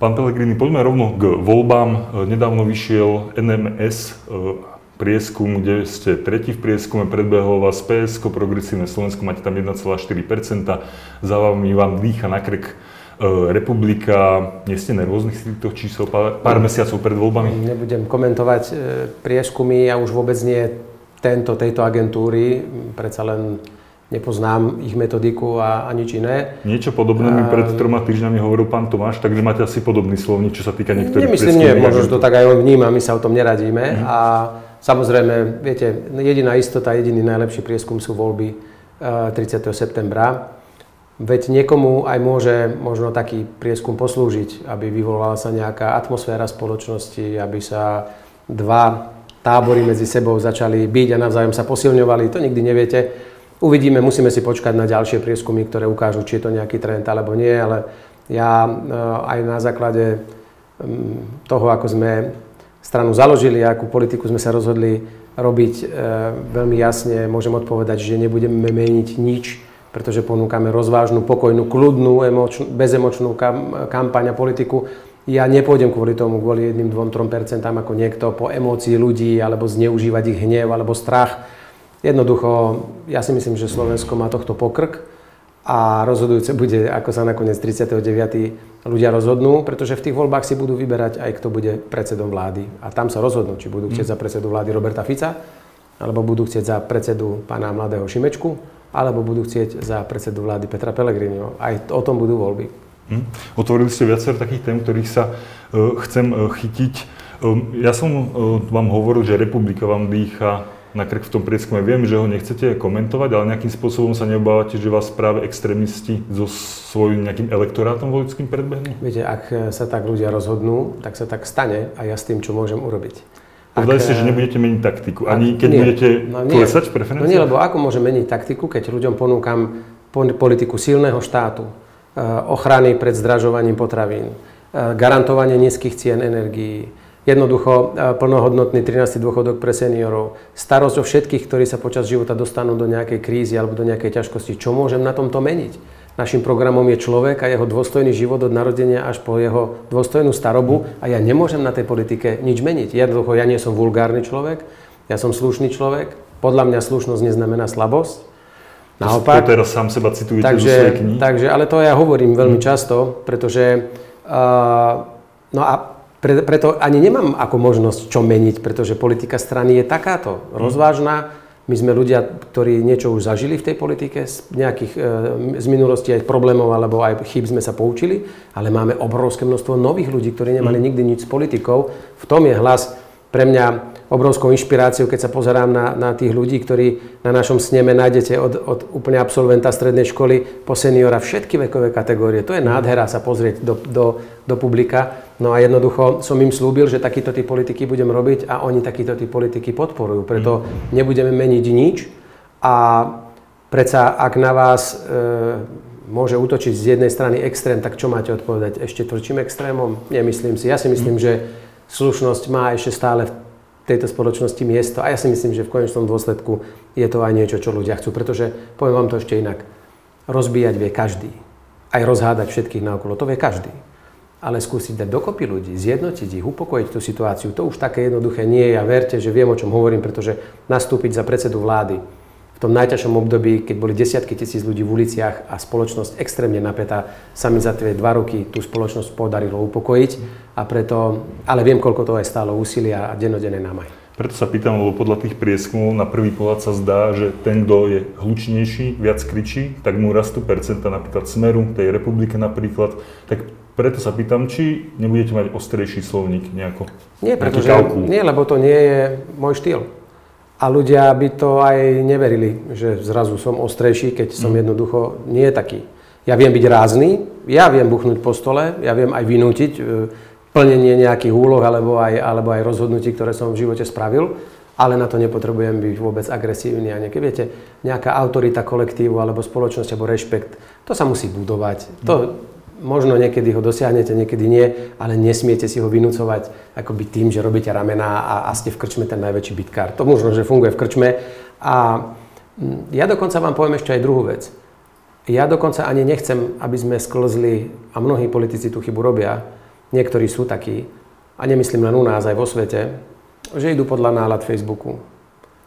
Pán Pelegrini, poďme rovno k voľbám. Nedávno vyšiel NMS prieskum, kde ste tretí v prieskume, predbehlo vás PSK, Progresívne Slovensko, máte tam 1,4%, za vami vám dýcha na krk e, republika, nie ste nervózni z týchto čísel pár, pár mesiacov pred voľbami? Nebudem komentovať e, prieskumy, ja už vôbec nie tento, tejto agentúry, predsa len nepoznám ich metodiku a, a nič iné. Niečo podobné mi pred troma týždňami hovoril pán Tomáš, takže máte asi podobný slovník, čo sa týka niektorých Nemyslím, nie, možno, to tak aj on vníma, my sa o tom neradíme. Mm. A Samozrejme, viete, jediná istota, jediný najlepší prieskum sú voľby 30. Eh, septembra. Veď niekomu aj môže možno taký prieskum poslúžiť, aby vyvolala sa nejaká atmosféra spoločnosti, aby sa dva tábory medzi sebou začali byť a navzájom sa posilňovali. To nikdy neviete. Uvidíme, musíme si počkať na ďalšie prieskumy, ktoré ukážu, či je to nejaký trend alebo nie, ale ja eh, aj na základe mm, toho, ako sme stranu založili a akú politiku sme sa rozhodli robiť e, veľmi jasne, môžem odpovedať, že nebudeme meniť nič, pretože ponúkame rozvážnu, pokojnú, kľudnú, emočnú, bezemočnú kam, kampaň a politiku. Ja nepôjdem kvôli tomu, kvôli jedným, dvom, trom percentám ako niekto po emócii ľudí, alebo zneužívať ich hnev, alebo strach. Jednoducho, ja si myslím, že Slovensko má tohto pokrk a rozhodujúce bude, ako sa nakoniec 39. ľudia rozhodnú, pretože v tých voľbách si budú vyberať aj kto bude predsedom vlády. A tam sa rozhodnú, či budú chcieť mm. za predsedu vlády Roberta Fica, alebo budú chcieť za predsedu pána Mladého Šimečku, alebo budú chcieť za predsedu vlády Petra Pellegriniho. Aj o tom budú voľby. Mm. Otvorili ste viacer takých tém, ktorých sa uh, chcem uh, chytiť. Um, ja som uh, vám hovoril, že republika vám dýcha na krk v tom prieskume. Viem, že ho nechcete komentovať, ale nejakým spôsobom sa neobávate, že vás práve extrémisti so svojím nejakým elektorátom voličským predbehnú? Viete, ak sa tak ľudia rozhodnú, tak sa tak stane a ja s tým, čo môžem urobiť. Povedali ste, že nebudete meniť taktiku, ani keď nie, budete no klesať v preferenciách? No nie, lebo ako môžem meniť taktiku, keď ľuďom ponúkam politiku silného štátu, eh, ochrany pred zdražovaním potravín, garantovanie nízkych cien energií, Jednoducho e, plnohodnotný 13. dôchodok pre seniorov, starosť o všetkých, ktorí sa počas života dostanú do nejakej krízy alebo do nejakej ťažkosti. Čo môžem na tomto meniť? Našim programom je človek a jeho dôstojný život od narodenia až po jeho dôstojnú starobu a ja nemôžem na tej politike nič meniť. Jednoducho, ja nie som vulgárny človek, ja som slušný človek. Podľa mňa slušnosť neznamená slabosť. Naopak. To teraz sám seba citujete takže, zo svojej knihy. Takže, ale to ja hovorím veľmi hmm. často, pretože uh, no a pre, preto ani nemám ako možnosť čo meniť, pretože politika strany je takáto, rozvážna. My sme ľudia, ktorí niečo už zažili v tej politike, z nejakých e, z minulosti aj problémov alebo aj chyb sme sa poučili, ale máme obrovské množstvo nových ľudí, ktorí nemali mhm. nikdy nič s politikou. V tom je hlas pre mňa obrovskou inšpiráciou, keď sa pozerám na, na tých ľudí, ktorí na našom sneme nájdete od, od úplne absolventa strednej školy po seniora všetky vekové kategórie. To je nádhera sa pozrieť do, do, do publika. No a jednoducho som im slúbil, že takýto typ politiky budem robiť a oni takýto typ politiky podporujú. Preto nebudeme meniť nič a predsa ak na vás e, môže útočiť z jednej strany extrém, tak čo máte odpovedať? Ešte tvrdším extrémom? Nemyslím si. Ja si myslím, že slušnosť má ešte stále v tejto spoločnosti miesto a ja si myslím, že v konečnom dôsledku je to aj niečo, čo ľudia chcú, pretože poviem vám to ešte inak. Rozbíjať vie každý. Aj rozhádať všetkých naokolo, to vie každý. Ale skúsiť dať dokopy ľudí, zjednotiť ich, upokojiť tú situáciu, to už také jednoduché nie je a verte, že viem, o čom hovorím, pretože nastúpiť za predsedu vlády tom najťažšom období, keď boli desiatky tisíc ľudí v uliciach a spoločnosť extrémne napätá, sa mi za tie dva roky tú spoločnosť podarilo upokojiť a preto, ale viem, koľko to aj stálo úsilia a dennodennej námaj. Preto sa pýtam, lebo podľa tých prieskumov na prvý pohľad sa zdá, že ten, kto je hlučnejší, viac kričí, tak mu rastú percenta napríklad Smeru, tej republike napríklad, tak preto sa pýtam, či nebudete mať ostrejší slovník nejako? Nie, pretože, nie, lebo to nie je môj štýl. A ľudia by to aj neverili, že zrazu som ostrejší, keď som mm. jednoducho nie taký. Ja viem byť rázny, ja viem buchnúť po stole, ja viem aj vynútiť e, plnenie nejakých úloh alebo aj, alebo aj rozhodnutí, ktoré som v živote spravil, ale na to nepotrebujem byť vôbec agresívny. A niekedy, viete, nejaká autorita kolektívu alebo spoločnosť alebo rešpekt, to sa musí budovať. To, možno niekedy ho dosiahnete, niekedy nie, ale nesmiete si ho vynúcovať akoby tým, že robíte ramená a, a ste v krčme ten najväčší bitkár. To možno, že funguje v krčme. A mm, ja dokonca vám poviem ešte aj druhú vec. Ja dokonca ani nechcem, aby sme sklzli, a mnohí politici tú chybu robia, niektorí sú takí, a nemyslím len u nás, aj vo svete, že idú podľa nálad Facebooku.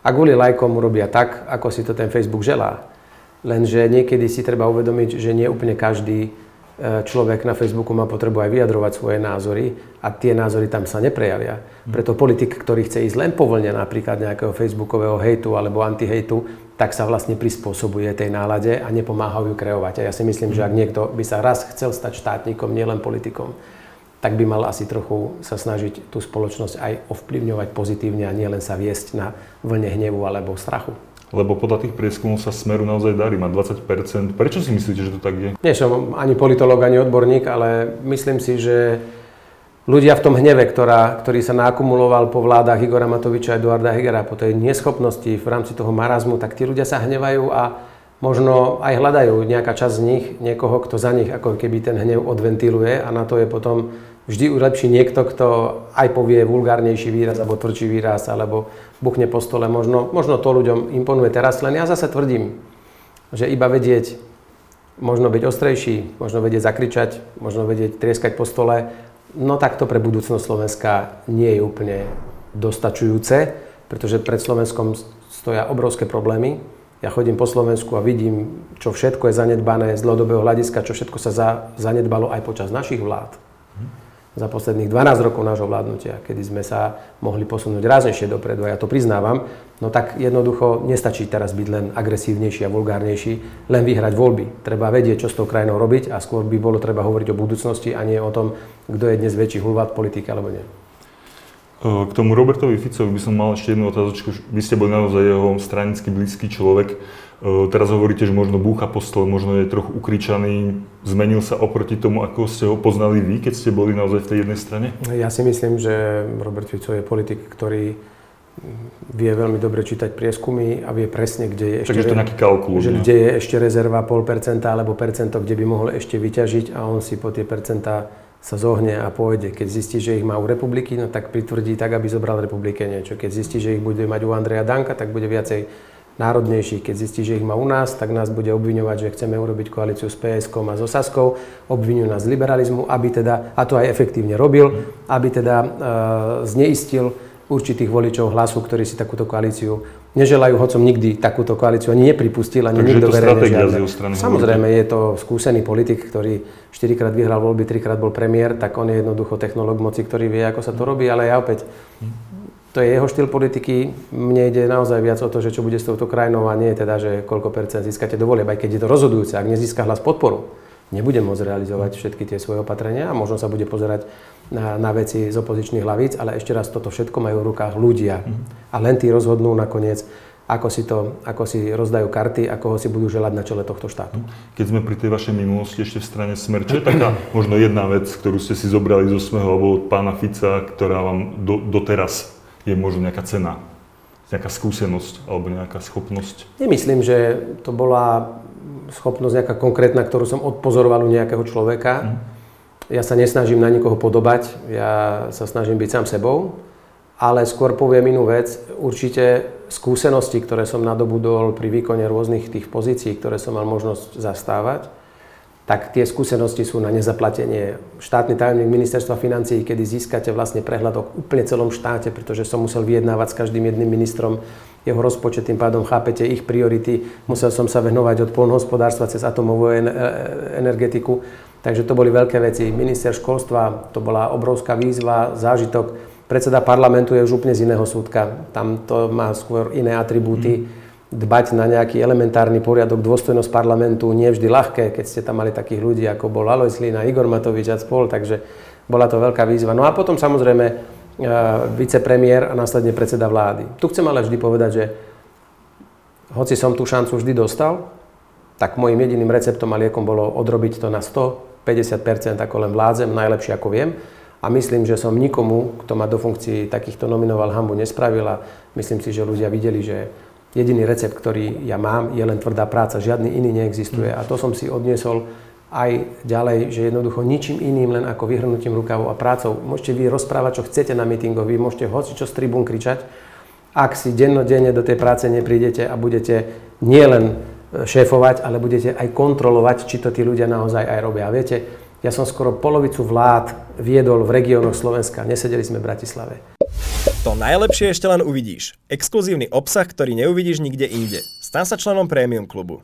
A kvôli lajkom urobia tak, ako si to ten Facebook želá. Lenže niekedy si treba uvedomiť, že nie úplne každý človek na Facebooku má potrebu aj vyjadrovať svoje názory a tie názory tam sa neprejavia. Preto politik, ktorý chce ísť len po vlne napríklad nejakého facebookového hejtu alebo antihejtu, tak sa vlastne prispôsobuje tej nálade a nepomáha ju kreovať. A ja si myslím, že ak niekto by sa raz chcel stať štátnikom, nielen politikom, tak by mal asi trochu sa snažiť tú spoločnosť aj ovplyvňovať pozitívne a nielen sa viesť na vlne hnevu alebo strachu. Lebo podľa tých prieskumov sa Smeru naozaj darí, má 20%. Prečo si myslíte, že to tak je? Nie som ani politológ, ani odborník, ale myslím si, že ľudia v tom hneve, ktorá, ktorý sa nakumuloval po vládach Igora Matoviča a Eduarda Hegera, po tej neschopnosti v rámci toho marazmu, tak tí ľudia sa hnevajú a možno aj hľadajú nejaká časť z nich, niekoho, kto za nich ako keby ten hnev odventiluje a na to je potom vždy lepší niekto, kto aj povie vulgárnejší výraz alebo tvrdší výraz alebo buchne po stole. Možno, možno to ľuďom imponuje teraz, len ja zase tvrdím, že iba vedieť, možno byť ostrejší, možno vedieť zakričať, možno vedieť trieskať po stole, no tak to pre budúcnosť Slovenska nie je úplne dostačujúce, pretože pred Slovenskom stoja obrovské problémy ja chodím po Slovensku a vidím, čo všetko je zanedbané z dlhodobého hľadiska, čo všetko sa za, zanedbalo aj počas našich vlád. Za posledných 12 rokov nášho vládnutia, kedy sme sa mohli posunúť ráznejšie dopredu, a ja to priznávam, no tak jednoducho nestačí teraz byť len agresívnejší a vulgárnejší, len vyhrať voľby. Treba vedieť, čo s tou krajinou robiť a skôr by bolo treba hovoriť o budúcnosti a nie o tom, kto je dnes väčší hulvát politiky alebo nie. K tomu Robertovi Ficovi by som mal ešte jednu otázočku. Vy ste boli naozaj jeho stranický blízky človek. Teraz hovoríte, že možno búcha po stole, možno je trochu ukričaný. Zmenil sa oproti tomu, ako ste ho poznali vy, keď ste boli naozaj v tej jednej strane? Ja si myslím, že Robert Fico je politik, ktorý vie veľmi dobre čítať prieskumy a vie presne, kde je ešte, Takže to nejaký kalkul, že kde je ešte rezerva pol percenta alebo percento, kde by mohol ešte vyťažiť a on si po tie percentá sa zohne a pôjde. Keď zistí, že ich má u republiky, no tak pritvrdí tak, aby zobral republike niečo. Keď zistí, že ich bude mať u Andreja Danka, tak bude viacej národnejší. Keď zistí, že ich má u nás, tak nás bude obviňovať, že chceme urobiť koalíciu s PSK a so Saskou. Obvinujú nás z liberalizmu, aby teda, a to aj efektívne robil, aby teda e, zneistil určitých voličov hlasu, ktorí si takúto koalíciu neželajú, hocom nikdy takúto koalíciu ani nepripustil, ani Takže nikto verejne žiadne. strany Samozrejme, je to skúsený politik, ktorý 4 krát vyhral voľby, 3 krát bol premiér, tak on je jednoducho technológ moci, ktorý vie, ako sa to robí, ale ja opäť, to je jeho štýl politiky. Mne ide naozaj viac o to, že čo bude s touto krajinou a nie teda, že koľko percent získate do volieb, aj keď je to rozhodujúce, ak nezíska hlas podporu nebude môcť realizovať všetky tie svoje opatrenia a možno sa bude pozerať na, na veci z opozičných hlavíc, ale ešte raz, toto všetko majú v rukách ľudia. Mm-hmm. A len tí rozhodnú nakoniec, ako si, to, ako si rozdajú karty a koho si budú želať na čele tohto štátu. Keď sme pri tej vašej minulosti ešte v strane Smer, čo je taká možno jedna vec, ktorú ste si zobrali zo Smeho alebo od pána Fica, ktorá vám do, doteraz je možno nejaká cena, nejaká skúsenosť alebo nejaká schopnosť? Nemyslím, že to bola schopnosť nejaká konkrétna, ktorú som odpozoroval u nejakého človeka. Mm ja sa nesnažím na nikoho podobať, ja sa snažím byť sám sebou, ale skôr poviem inú vec. Určite skúsenosti, ktoré som nadobudol pri výkone rôznych tých pozícií, ktoré som mal možnosť zastávať, tak tie skúsenosti sú na nezaplatenie. Štátny tajomník ministerstva financií, kedy získate vlastne prehľad o úplne celom štáte, pretože som musel vyjednávať s každým jedným ministrom jeho rozpočet, tým pádom chápete ich priority. Musel som sa venovať od polnohospodárstva cez atomovú energetiku Takže to boli veľké veci. Minister školstva, to bola obrovská výzva, zážitok. Predseda parlamentu je už úplne z iného súdka. Tam to má skôr iné atribúty. Dbať na nejaký elementárny poriadok, dôstojnosť parlamentu nie vždy ľahké, keď ste tam mali takých ľudí, ako bol Alois Lina, Igor Matovič a spol, takže bola to veľká výzva. No a potom samozrejme e, vicepremiér a následne predseda vlády. Tu chcem ale vždy povedať, že hoci som tú šancu vždy dostal, tak môjim jediným receptom a liekom bolo odrobiť to na 100 50% ako len vládzem, najlepšie ako viem. A myslím, že som nikomu, kto ma do funkcií takýchto nominoval hambu nespravil a myslím si, že ľudia videli, že jediný recept, ktorý ja mám, je len tvrdá práca, žiadny iný neexistuje. A to som si odniesol aj ďalej, že jednoducho ničím iným, len ako vyhrnutím rukavou a prácou. Môžete vy rozprávať, čo chcete na mítingoch, vy môžete hoci čo z tribún kričať, ak si dennodenne do tej práce neprídete a budete nielen šéfovať, ale budete aj kontrolovať, či to tí ľudia naozaj aj robia. A viete, Ja som skoro polovicu vlád viedol v regiónoch Slovenska. Nesedeli sme v Bratislave. To najlepšie ešte len uvidíš. Exkluzívny obsah, ktorý neuvidíš nikde inde. Stan sa členom Premium klubu.